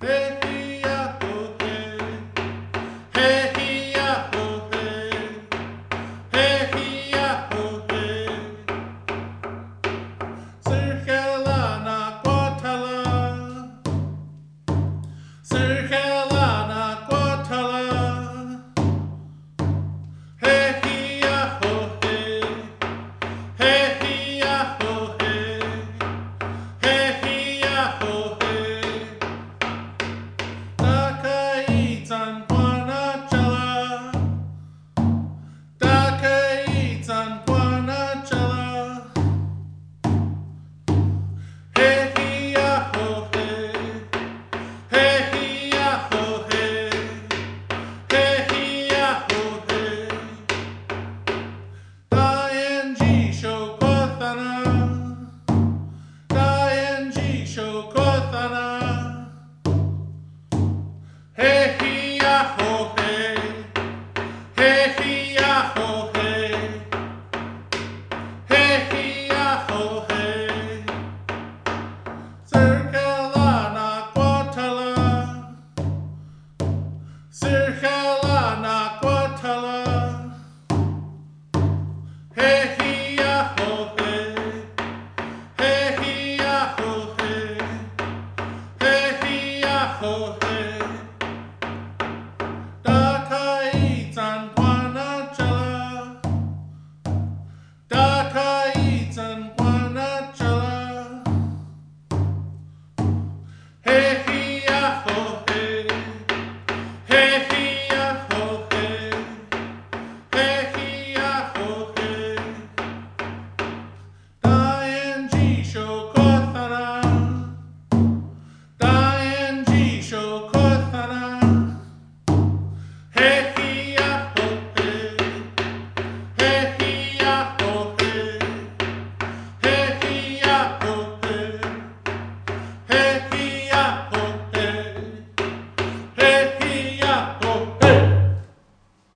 Hey, Hey,